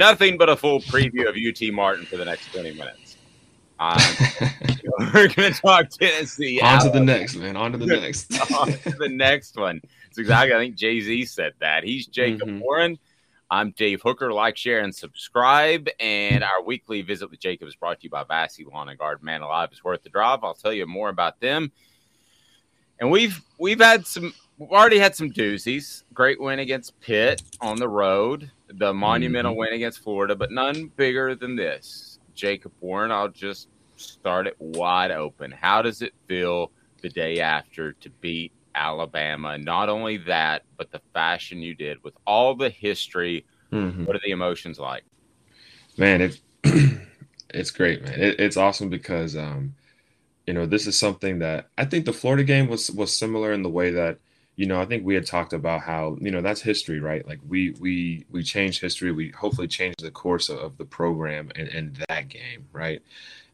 nothing but a full preview of UT Martin for the next 20 minutes. Um, we're going to talk Tennessee. On to the next, man. On to the next. on to the next one. It's exactly, I think Jay Z said that. He's Jacob Mhm. Warren. I'm Dave Hooker. Like, share, and subscribe. And our weekly visit with Jacob is brought to you by Vassey Lawn and Garden. Man Alive is worth the drive. I'll tell you more about them. And we've we've had some we've already had some doozies. Great win against Pitt on the road. The monumental win against Florida, but none bigger than this. Jacob Warren, I'll just start it wide open. How does it feel the day after to beat Alabama? Not only that, but the fashion you did with all the history. Mhm. What are the emotions like? man it it's great man it, it's awesome because um you know this is something that i think the florida game was was similar in the way that you know i think we had talked about how you know that's history right? Like we we we changed history. We hopefully changed the course of, of the program and, and that game right?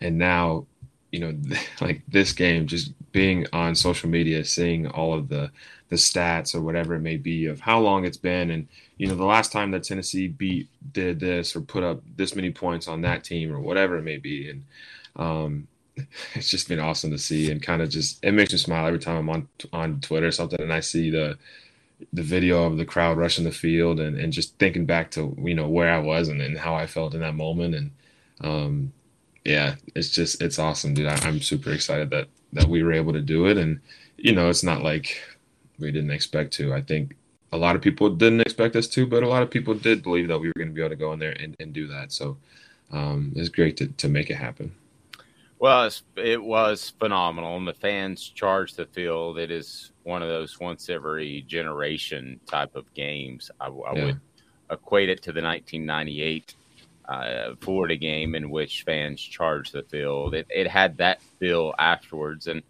And now you know like this game just being on social media seeing all of the the stats or whatever it may be of how long it's been. And you know the last time that tennessee beat did this or put up this many points on that team or whatever it may be. And um it's just been awesome to see and kind of just it makes me smile every time i'm on on twitter or something and i see the the video of the crowd rushing the field and, and just thinking back to you know where i was and, and how i felt in that moment and um yeah it's just it's awesome dude I, i'm super excited that that we were able to do it and you know it's not like we didn't expect to i think a lot of people didn't expect us to, but a lot of people did believe that we were going to be able to go in there and, and do that. So um, it's great to, to make it happen. Well, it's, it was phenomenal, and the fans charged the field. It is one of those once every generation type of games. I, I Yeah. would equate it to the 1998 uh, Florida game in which fans charged the field. It, it had that feel afterwards, and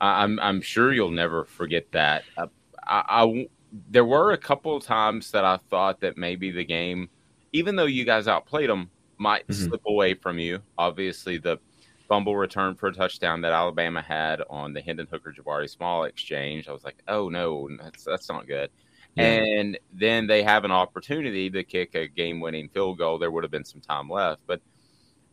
I- I'm I'm sure you'll never forget that. Uh, I, I there were a couple of times that I thought that maybe the game, even though you guys outplayed them, might Mhm. slip away from you. Obviously, the fumble return for a touchdown that Alabama had on the Hendon Hooker Jabari Small exchange. I was like, oh no, that's that's not good. Yeah. And then they have an opportunity to kick a game winning field goal. There would have been some time left, but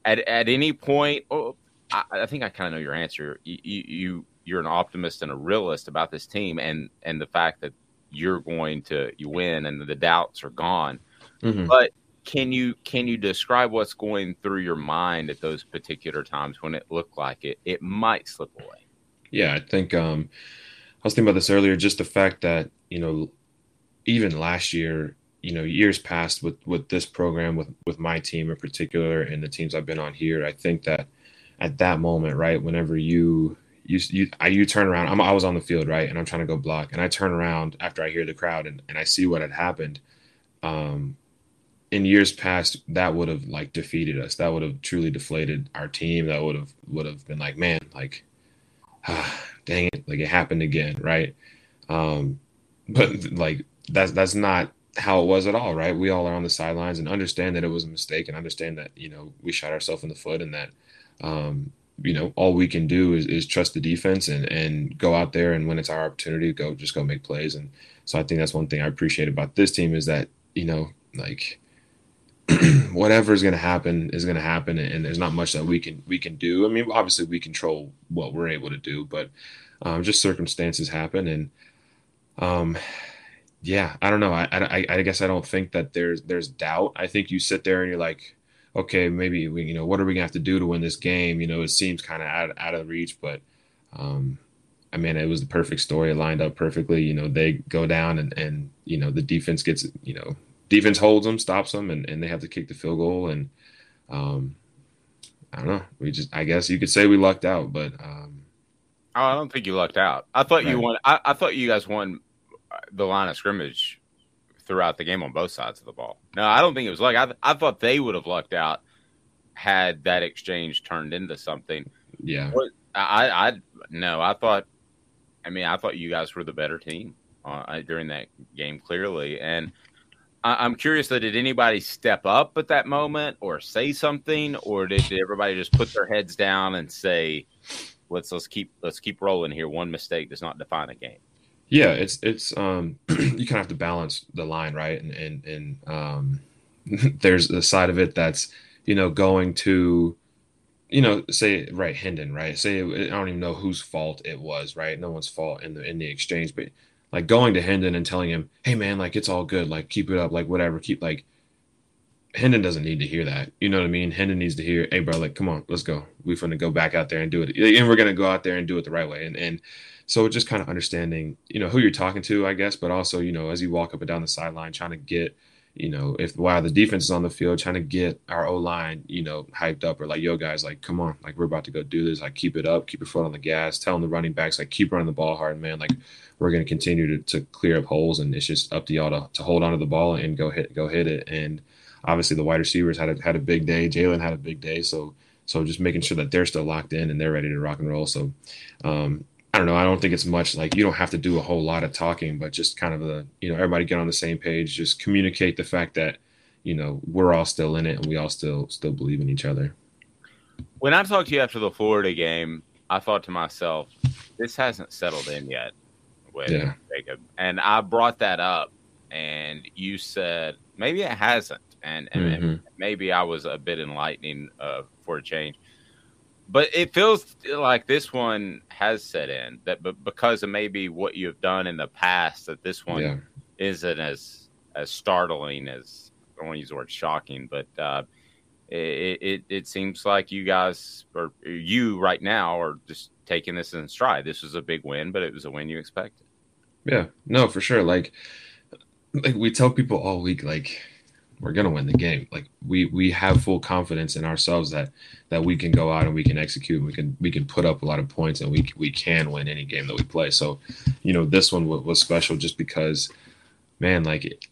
at at any point, oh, I, I think I kind of know your answer. You, you you you're an optimist and a realist about this team, and and the fact that you're going to you win and the doubts are gone. Mhm. But can you can you describe what's going through your mind at those particular times when it looked like it it might slip away? Yeah, I think um, I was thinking about this earlier. Just the fact that you know, even last year, you know, years past with with this program, with with my team in particular, and the teams I've been on here, I think that at that moment, right, whenever you you you I, you turn around, I'm, I was on the field, right, and I'm trying to go block, and I turn around after I hear the crowd and and I see what had happened. Um, in years past, that would have like defeated us. That would have truly deflated our team. That would have would have been like, man, like ah, dang it, like it happened again, right? Um, but like that's that's not how it was at all, right? We all are on the sidelines and understand that it was a mistake and understand that you know we shot ourselves in the foot and that um, you know all we can do is, is trust the defense and and go out there and when it's our opportunity, go just go make plays. And so I think that's one thing I appreciate about this team is that you know like whatever is going to happen is going to happen and there's not much that we can we can do i mean obviously we control what we're able to do but um, just circumstances happen and um yeah i don't know I, I i guess i don't think that there's there's doubt i think you sit there and you're like okay maybe we you know what are we gonna have to do to win this game you know it seems kind of out, out of reach but um I mean, it was the perfect story. It lined up perfectly. You know, they go down and, and you know, the defense gets, you know, defense holds them, stops them, and, and they have to kick the field goal. And um, I don't know. We just, I guess you could say we lucked out, but um, Oh, I don't think you lucked out. I thought you won. I, I thought you guys won uh, the line of scrimmage throughout the game on both sides of the ball. No, I don't think it was luck. I, I thought they would have lucked out had that exchange turned into something. yeah, I, I, I no, I thought. I mean, I thought you guys were the better team uh, during that game, clearly. And I, I'm curious did anybody step up at that moment or say something, or did everybody just put their heads down and say, "Let's let's keep let's keep rolling here. One mistake does not define a game." yeah. It's it's um, you kind of have to balance the line, right? And and and um, there's a side of it that's you know going to you know say right Hendon right say I don't even know whose fault it was right no one's fault in the in the exchange but like going to Hendon and telling him hey man like it's all good like keep it up like whatever keep like Hendon doesn't need to hear that. You know what I mean? Hendon needs to hear, hey, bro, like, come on, let's go. We're to go back out there and do it. And we're to go out there and do it the right way. And, and so just kind of understanding, you know, who you're talking to, I guess, but also, you know, as you walk up and down the sideline, trying to get, you know, if while the defense is on the field, trying to get our O line, you know, hyped up or like, yo, guys, like, come on, like, we're about to go do this. Like, keep it up, keep your foot on the gas, telling the running backs, like, keep running the ball hard, man. Like, we're going to continue to, clear up holes, and it's just up to y'all to, to hold onto the ball and go hit, go hit it. And, obviously the wide receivers had a, had a big day. Jalin had a big day. So so just making sure that they're still locked in and they're ready to rock and roll. So um, I don't know. I don't think it's much like you don't have to do a whole lot of talking, but just kind of a you know everybody get on the same page. Just communicate the fact that you know we're all still in it and we all still still believe in each other. When I talked to you after the Florida game, I thought to myself, this hasn't settled in yet with yeah. Jacob, and I brought that up, and you said maybe it hasn't and, and, mm-hmm. and maybe I was a bit enlightening uh, for a change. But it feels like this one has set in that, but because of maybe what you've done in the past, that this one yeah. isn't as as startling as I don't want to use the word shocking, but uh, it, it it seems like you guys or you right now are just taking this in stride. This was a big win, but it was a win you expected. Yeah, no, for sure. Like like we tell people all week, like we're gonna win the game. Like we we have full confidence in ourselves that that we can go out and we can execute. We can we can put up a lot of points and we we can win any game that we play. So, you know, this one was, was special just because, man, like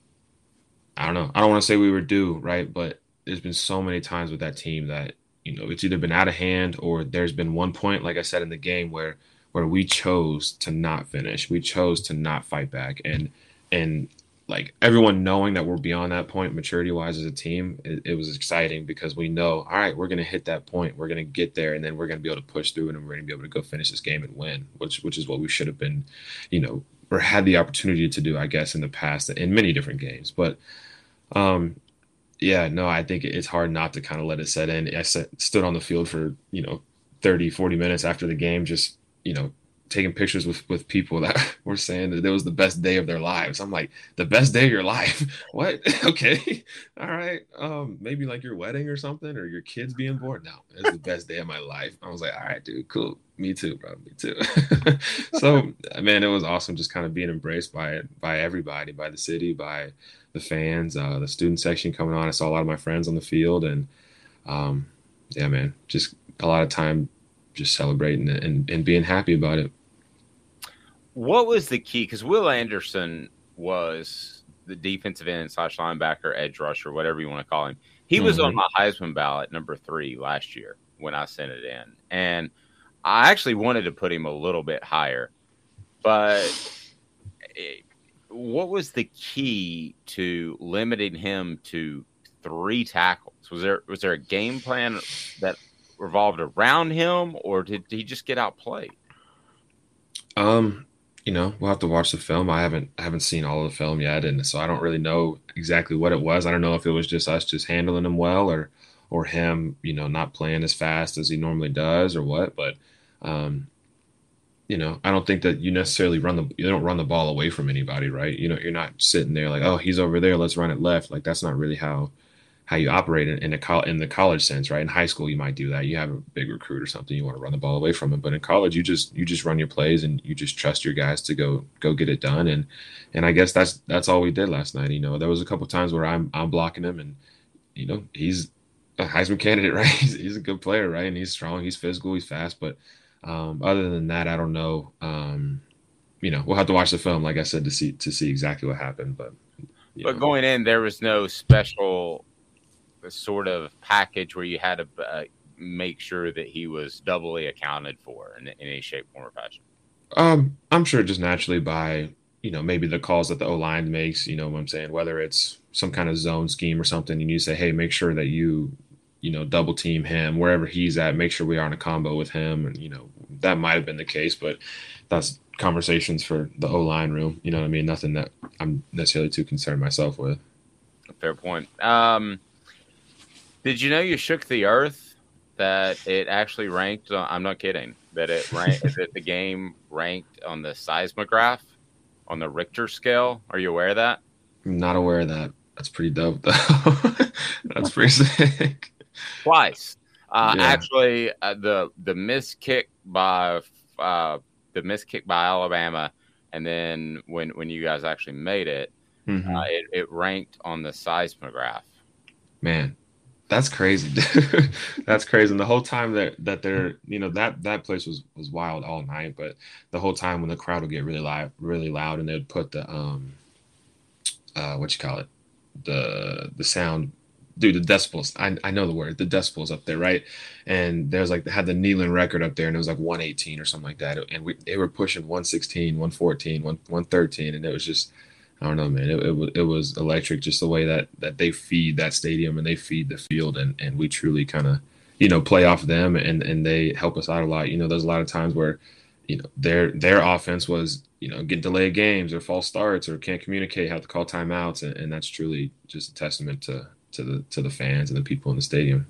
I don't know. I don't want to say we were due, right? But there's been so many times with that team that you know it's either been out of hand or there's been one point, like I said in the game, where where we chose to not finish. We chose to not fight back and and like everyone knowing that we're beyond that point maturity wise as a team it, it, was exciting because we know all right we're going to hit that point. We're going to get there and then we're going to be able to push through and we're going to be able to go finish this game and win which which is what we should have been you know or had the opportunity to do i guess in the past in many different games. But um yeah no i think it's hard not to kind of let it set in. I stood on the field for you know 30 40 minutes after the game just you know taking pictures with with people that were saying that it was the best day of their lives. I'm like, the best day of your life? what? okay, all right. Um, maybe like your wedding or something, or your kids being born. No, it's the best day of my life. I was like, all right, dude, cool. Me too, bro. Me too. so, man, it was awesome just kind of being embraced by it, by everybody, by the city, by the fans, uh, the student section coming on. I saw a lot of my friends on the field, and um, yeah, man, just a lot of time just celebrating and, and being happy about it what was the key? Because Will Anderson was the defensive end slash linebacker, edge rusher, whatever you want to call him. He mm-hmm. was on mm-hmm. my Heisman ballot, number three, last year when I sent it in. And I actually wanted to put him a little bit higher. But it, what was the key to limiting him to three tackles? Was there was there a game plan that revolved around him, or did he just get outplayed? Um, you know, we'll have to watch the film. I haven't I haven't seen all of the film yet, and so I don't really know exactly what it was. I don't know if it was just us just handling him well, or or him, you know, not playing as fast as he normally does, or what. But um, you know, I don't think that you necessarily run the you don't run the ball away from anybody, right? You know, you're not sitting there like, oh, he's over there, let's run it left. Like that's not really how how you operate in, in a in the college sense, right? In high school, you might do that. You have a big recruit or something, you want to run the ball away from him. But in college, you just you just run your plays and you just trust your guys to go go get it done. And and I guess that's that's all we did last night. You know, there was a couple times where I'm I'm blocking him, and you know he's a Heisman candidate, right? He's, he's a good player, right? And he's strong, he's physical, he's fast. But um, other than that, I don't know. Um, you know, we'll have to watch the film, like I said, to see to see exactly what happened. But but know. going in, there was no special sort of package where you had to uh, make sure that he was doubly accounted for in, in any shape, form, or fashion? Um, I'm sure just naturally by you know maybe the calls that the O line makes. You know what I'm saying? Whether it's some kind of zone scheme or something, and you say, hey, make sure that you you know double team him wherever he's at. Make sure we are in a combo with him, and you know that might have been the case, but that's conversations for the O line room. You know what I mean? Nothing that I'm necessarily too concerned myself with. fair point. Um, did you know you shook the earth? That it actually ranked. On, I'm not kidding. That it ranked. that the game ranked on the seismograph on the Richter scale. Are you aware of that? I'm not aware of that. That's pretty dope, though. That's pretty sick. Twice, uh, yeah. actually, uh, the the miss kick by uh, the miss kick by Alabama, and then when when you guys actually made it, mm-hmm. Uh, it, it ranked on the seismograph. Man, that's crazy. that's crazy. And the whole time that that they're, you know, that that place was was wild all night. But the whole time when the crowd would get really loud, really loud, and they'd put the um, uh, what you call it, the the sound, dude, the decibels. I I know the word, the decibels up there, right? And there's like they had the Neyland record up there, and it was like 118 or something like that. And we they were pushing 116, 114, 113, and it was just I don't know, man. It, it, was it was electric, just the way that that they feed that stadium and they feed the field, and and we truly kind of you know play off them, and and they help us out a lot. You know, there's a lot of times where you know their their offense was you know get delayed games or false starts or can't communicate, have to call timeouts, and, and that's truly just a testament to to the to the fans and the people in the stadium.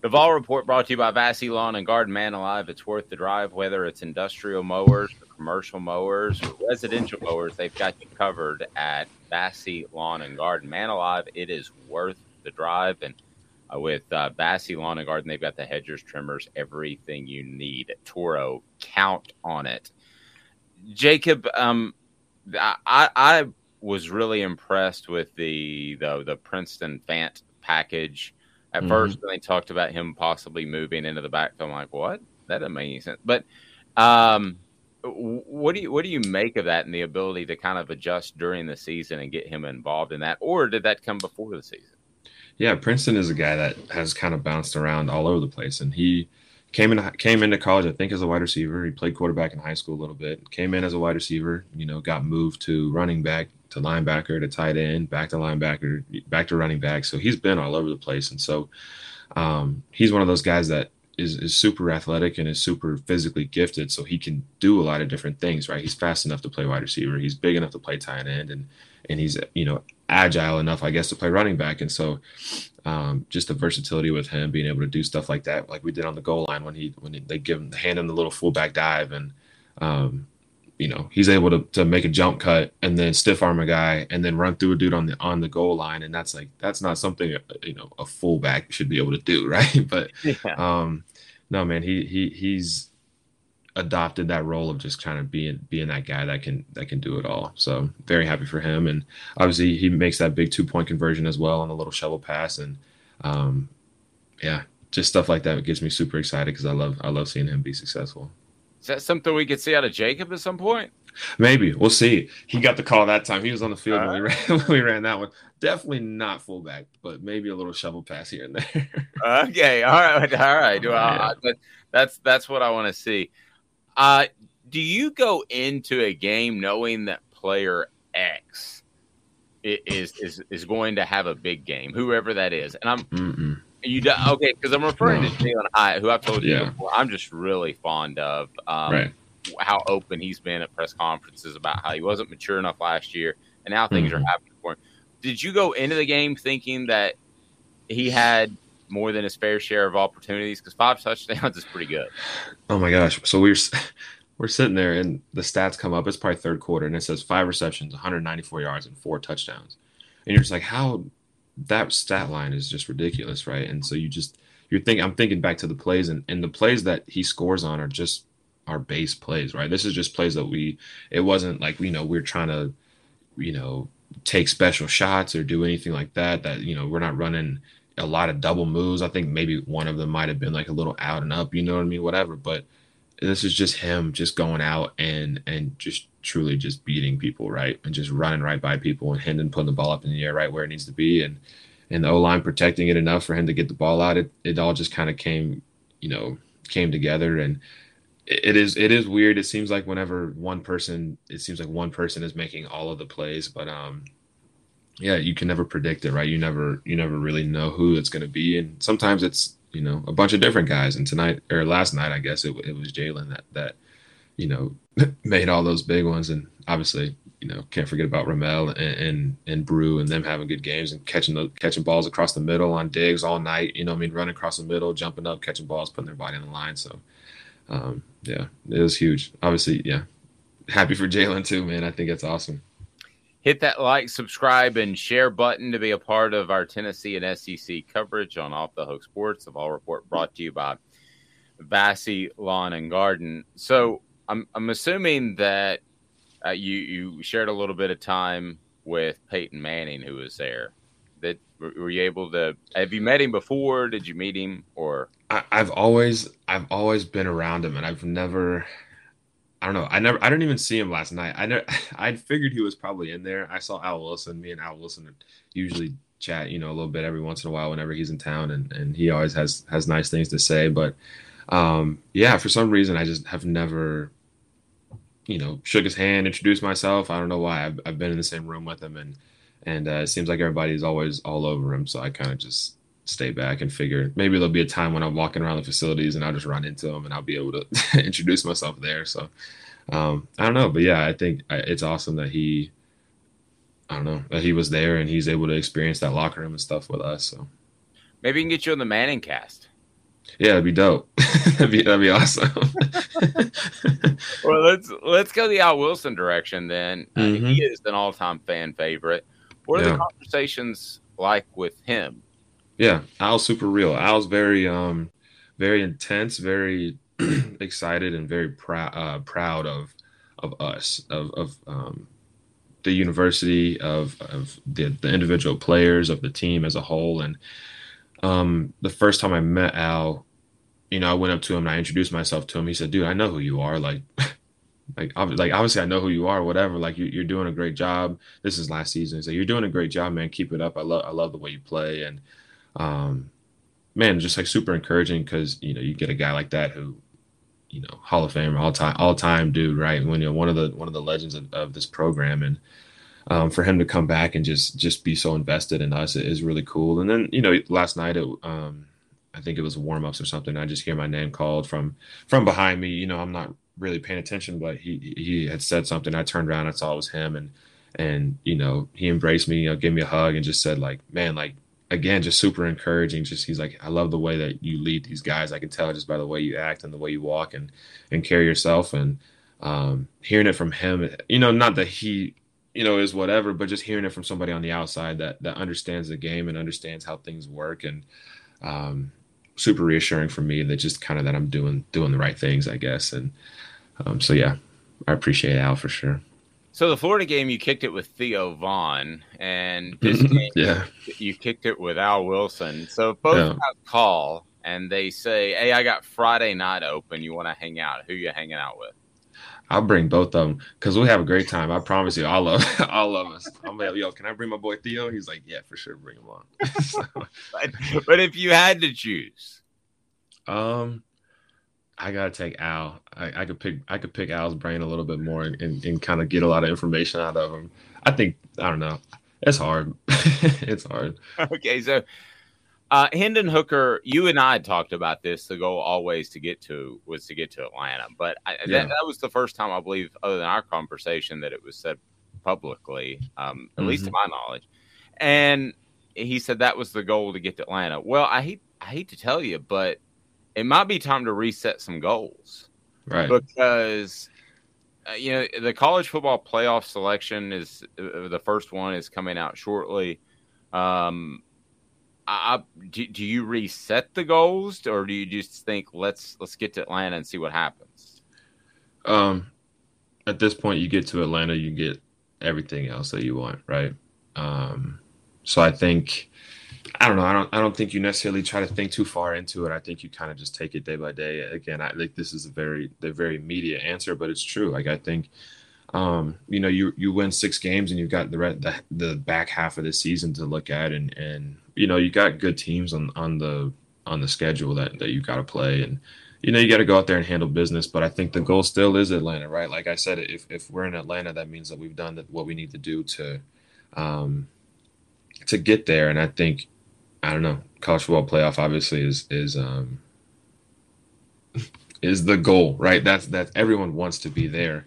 The Vol Report brought to you by Vassey Lawn and Garden Man Alive. It's worth the drive, whether it's industrial mowers, or commercial mowers, or residential mowers. They've got you covered at Vassey Lawn and Garden Man Alive. It is worth the drive. And uh, with uh, Vassey Lawn and Garden, they've got the hedgers, trimmers, everything you need. Toro, count on it. Jacob, um, I, I was really impressed with the the, the Princeton Fant package at mm-hmm. first, when they talked about him possibly moving into the backfield, I'm like, what? That doesn't make any sense. But um, what do you what do you make of that and the ability to kind of adjust during the season and get him involved in that, or did that come before the season? Yeah, Princeton is a guy that has kind of bounced around all over the place, and he came in came into college I think as a wide receiver. He played quarterback in high school a little bit. Came in as a wide receiver, you know, got moved to running back, to linebacker to tight end, back to linebacker, back to running back. So he's been all over the place, and so um, he's one of those guys that is, is super athletic and is super physically gifted. So he can do a lot of different things. Right? He's fast enough to play wide receiver. He's big enough to play tight end, and and he's you know agile enough, I guess, to play running back. And so um, just the versatility with him being able to do stuff like that, like we did on the goal line when he when they give him hand him the little fullback dive and um, you know he's able to, to make a jump cut and then stiff arm a guy and then run through a dude on the on the goal line and that's like that's not something you know a fullback should be able to do right but yeah. um no man he he he's adopted that role of just kind of being being that guy that can that can do it all so very happy for him and obviously he makes that big two point conversion as well on the little shovel pass and um yeah just stuff like that gets me super excited because i love i love seeing him be successful is that something we could see out of Jacob at some point? Maybe we'll see. He got the call that time. He was on the field when we, ran, when we ran that one. Definitely not fullback, but maybe a little shovel pass here and there. okay, all right, all right. Well, that's that's what I want to see. Uh, do you go into a game knowing that player X is is is going to have a big game, whoever that is? And I'm Mm-mm. You do, okay? Because I'm referring no. to Jalin Hyatt, who I've told you yeah. before. I'm just really fond of um, right. how open he's been at press conferences about how he wasn't mature enough last year, and now things mm-hmm. are happening for him. Did you go into the game thinking that he had more than his fair share of opportunities? Because five touchdowns is pretty good. Oh my gosh! So we're we're sitting there, and the stats come up. It's probably third quarter, and it says five receptions, 194 yards, and four touchdowns. And you're just like, how that stat line is just ridiculous, right? And so you just you're thinking I'm thinking back to the plays and, and the plays that he scores on are just our base plays, right? This is just plays that we it wasn't like you know we're trying to you know take special shots or do anything like that that you know we're not running a lot of double moves. I think maybe one of them might have been like a little out and up, you know what I mean? Whatever. But this is just him just going out and and just truly just beating people, right? And just running right by people and Hendon putting the ball up in the air right where it needs to be and and the O line protecting it enough for him to get the ball out. It it all just kind of came, you know, came together and it is it is weird. It seems like whenever one person it seems like one person is making all of the plays, but um yeah, you can never predict it, right? You never you never really know who it's going to be and sometimes it's, you know, a bunch of different guys and tonight or last night I guess it, it was Jalin that that you know, made all those big ones. And obviously, you know, can't forget about Ramel and, and and Bru and them having good games and catching the catching balls across the middle on digs all night. You know, I mean, running across the middle, jumping up, catching balls, putting their body on the line. So, um, yeah, it was huge. Obviously, yeah, happy for Jalin too, man. I think it's awesome. Hit that like, subscribe, and share button to be a part of our Tennessee and SEC coverage on Off the Hook Sports. The Vol Report brought to you by Vassey Lawn and Garden. So I'm I'm assuming that uh, you you shared a little bit of time with Peyton Manning, who was there. That were you able to? Have you met him before? Did you meet him or? I, I've always I've always been around him, and I've never. I don't know. I never. I didn't even see him last night. I never. I figured he was probably in there. I saw Al Wilson. Me and Al Wilson usually chat, you know, a little bit every once in a while whenever he's in town, and and he always has has nice things to say. But um, yeah, for some reason, I just have never you know, shook his hand, introduced myself. I don't know why. I've, I've been in the same room with him, and and uh, it seems like everybody's always all over him. So I kind of just stay back and figure maybe there'll be a time when I'm walking around the facilities and I'll just run into him and I'll be able to introduce myself there. So um, I don't know, but yeah, I think it's awesome that he, I don't know, that he was there and he's able to experience that locker room and stuff with us. So maybe we can get you on the Manning cast. Yeah, that'd be dope. that'd be that'd be awesome. well, let's let's go the Al Wilson direction then. Mm-hmm. Uh, he is an all-time fan favorite. What are yeah. the conversations like with him? Yeah, Al's super real. Al's very um very intense, very excited, and very proud uh, proud of of us of of um the university of of the, the individual players of the team as a whole and um, the first time I met Al, you know, I went up to him and I introduced myself to him. He said, "Dude, I know who you are. Like, like, like obviously I know who you are. Whatever. Like, you, are doing a great job. This is last season. So you're doing a great job, man. Keep it up. I love, I love the way you play. And, um, man, just like super encouraging because you know you get a guy like that who, you know, Hall of Fame, all time, all time dude, right? When you're one of the one of the legends of, of this program and um, for him to come back and just just be so invested in us is really cool. And then you know last night it, um, I think it was warm ups or something. I just hear my name called from from behind me. You know I'm not really paying attention, but he he had said something. I turned around, I saw it was him, and and you know he embraced me, you know, gave me a hug, and just said like, man, like again, just super encouraging. Just he's like, I love the way that you lead these guys. I can tell just by the way you act and the way you walk and and carry yourself. And um, hearing it from him, you know, not that he you know is whatever but just hearing it from somebody on the outside that that understands the game and understands how things work and um, super reassuring for me that just kind of that I'm doing doing the right things I guess and um, so yeah I appreciate Al for sure. So the Florida game, you kicked it with Theo Von, and this game, yeah, you kicked it with Al Wilson. So both yeah. call and they say, "Hey, I got Friday night open. You want to hang out? Who you hanging out with?" I'll bring both of them because we have a great time. I promise you, all of all of us. I'm like, yo, can I bring my boy Theo? He's like, yeah, for sure, bring him on. so, but, but if you had to choose, um, I gotta take Al. I, I, could pick I could pick Al's brain a little bit more and, and, and kind of get a lot of information out of him. I think I don't know. It's hard. it's hard. Okay, so uh, Hendon Hooker, you and I talked about this. The goal always to get to was to get to Atlanta, but I, yeah. that, that, was the first time I believe, other than our conversation, that it was said publicly, um, at mm-hmm. least to my knowledge. And he said that was the goal to get to Atlanta. Well, I hate I hate to tell you, but it might be time to reset some goals, right? Because uh, you know the college football playoff selection is uh, the first one is coming out shortly. Um, I, do, do you reset the goals, or do you just think let's let's get to Atlanta and see what happens? Um, at this point, you get to Atlanta, you get everything else that you want, right? Um, so I think I don't know. I don't. I don't think you necessarily try to think too far into it. I think you kind of just take it day by day. Again, I think this is a very, the very immediate answer, but it's true. Like I think, um, you know, you you win six games and you've got the the, the back half of the season to look at, and and you know you got good teams on on the on the schedule that that you got to play and you know you got to go out there and handle business but i think the goal still is atlanta right like i said if, if we're in atlanta that means that we've done what we need to do to um to get there and i think i don't know college football playoff obviously is is um is the goal right that's that everyone wants to be there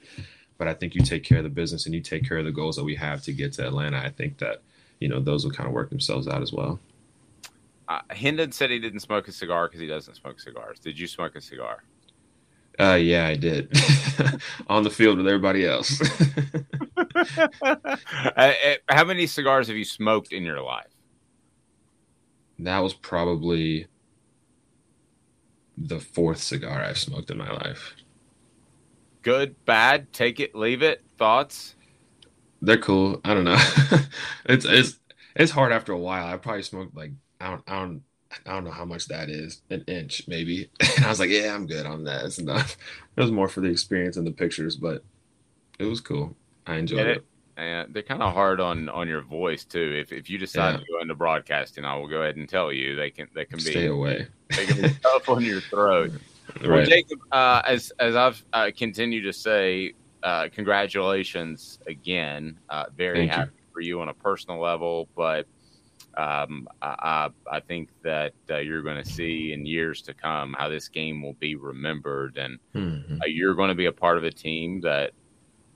but I think you take care of the business and you take care of the goals that we have to get to Atlanta. I think that you know those will kind of work themselves out as well. Uh, Hendon said he didn't smoke a cigar because he doesn't smoke cigars. Did you smoke a cigar? Uh, yeah, I did on the field with everybody else. uh, uh, how many cigars have you smoked in your life? That was probably the fourth cigar I've smoked in my life. Good, bad, take it, leave it. Thoughts? They're cool. I don't know. it's it's it's hard after a while. I probably smoked like I don't I don't I don't know how much that is, an inch maybe. And I was like, yeah, I'm good on that. It's enough. It was more for the experience and the pictures, but it was cool. I enjoyed it. it. And they're kind of hard on on your voice too. If if you decide yeah. to go into broadcasting, I will go ahead and tell you they can they can be stay away. They can be tough on your throat. Right. Well, Jacob, uh, as as I've uh, continued to say, uh, congratulations again. Uh, very Thank happy you. for you on a personal level, but um, I, I, think that uh, you're going to see in years to come how this game will be remembered, and mm-hmm. you're going to be a part of a team that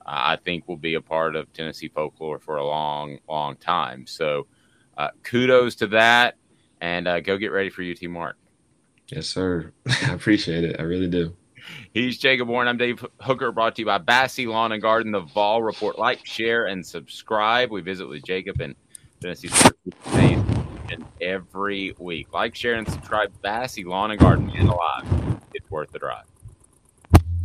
I think will be a part of Tennessee folklore for a long, long time. So, uh, kudos to that, and uh, go get ready for UT Mark. Yes, sir. I appreciate it. I really do. He's Jacob Warren. I'm Dave Hooker, brought to you by Vassey Lawn and Garden, the Vol Report. Like, share, and subscribe. We visit with Jacob and Tennessee every week. Like, share, and subscribe. Vassey Lawn and Garden and Alive. It's worth the drive.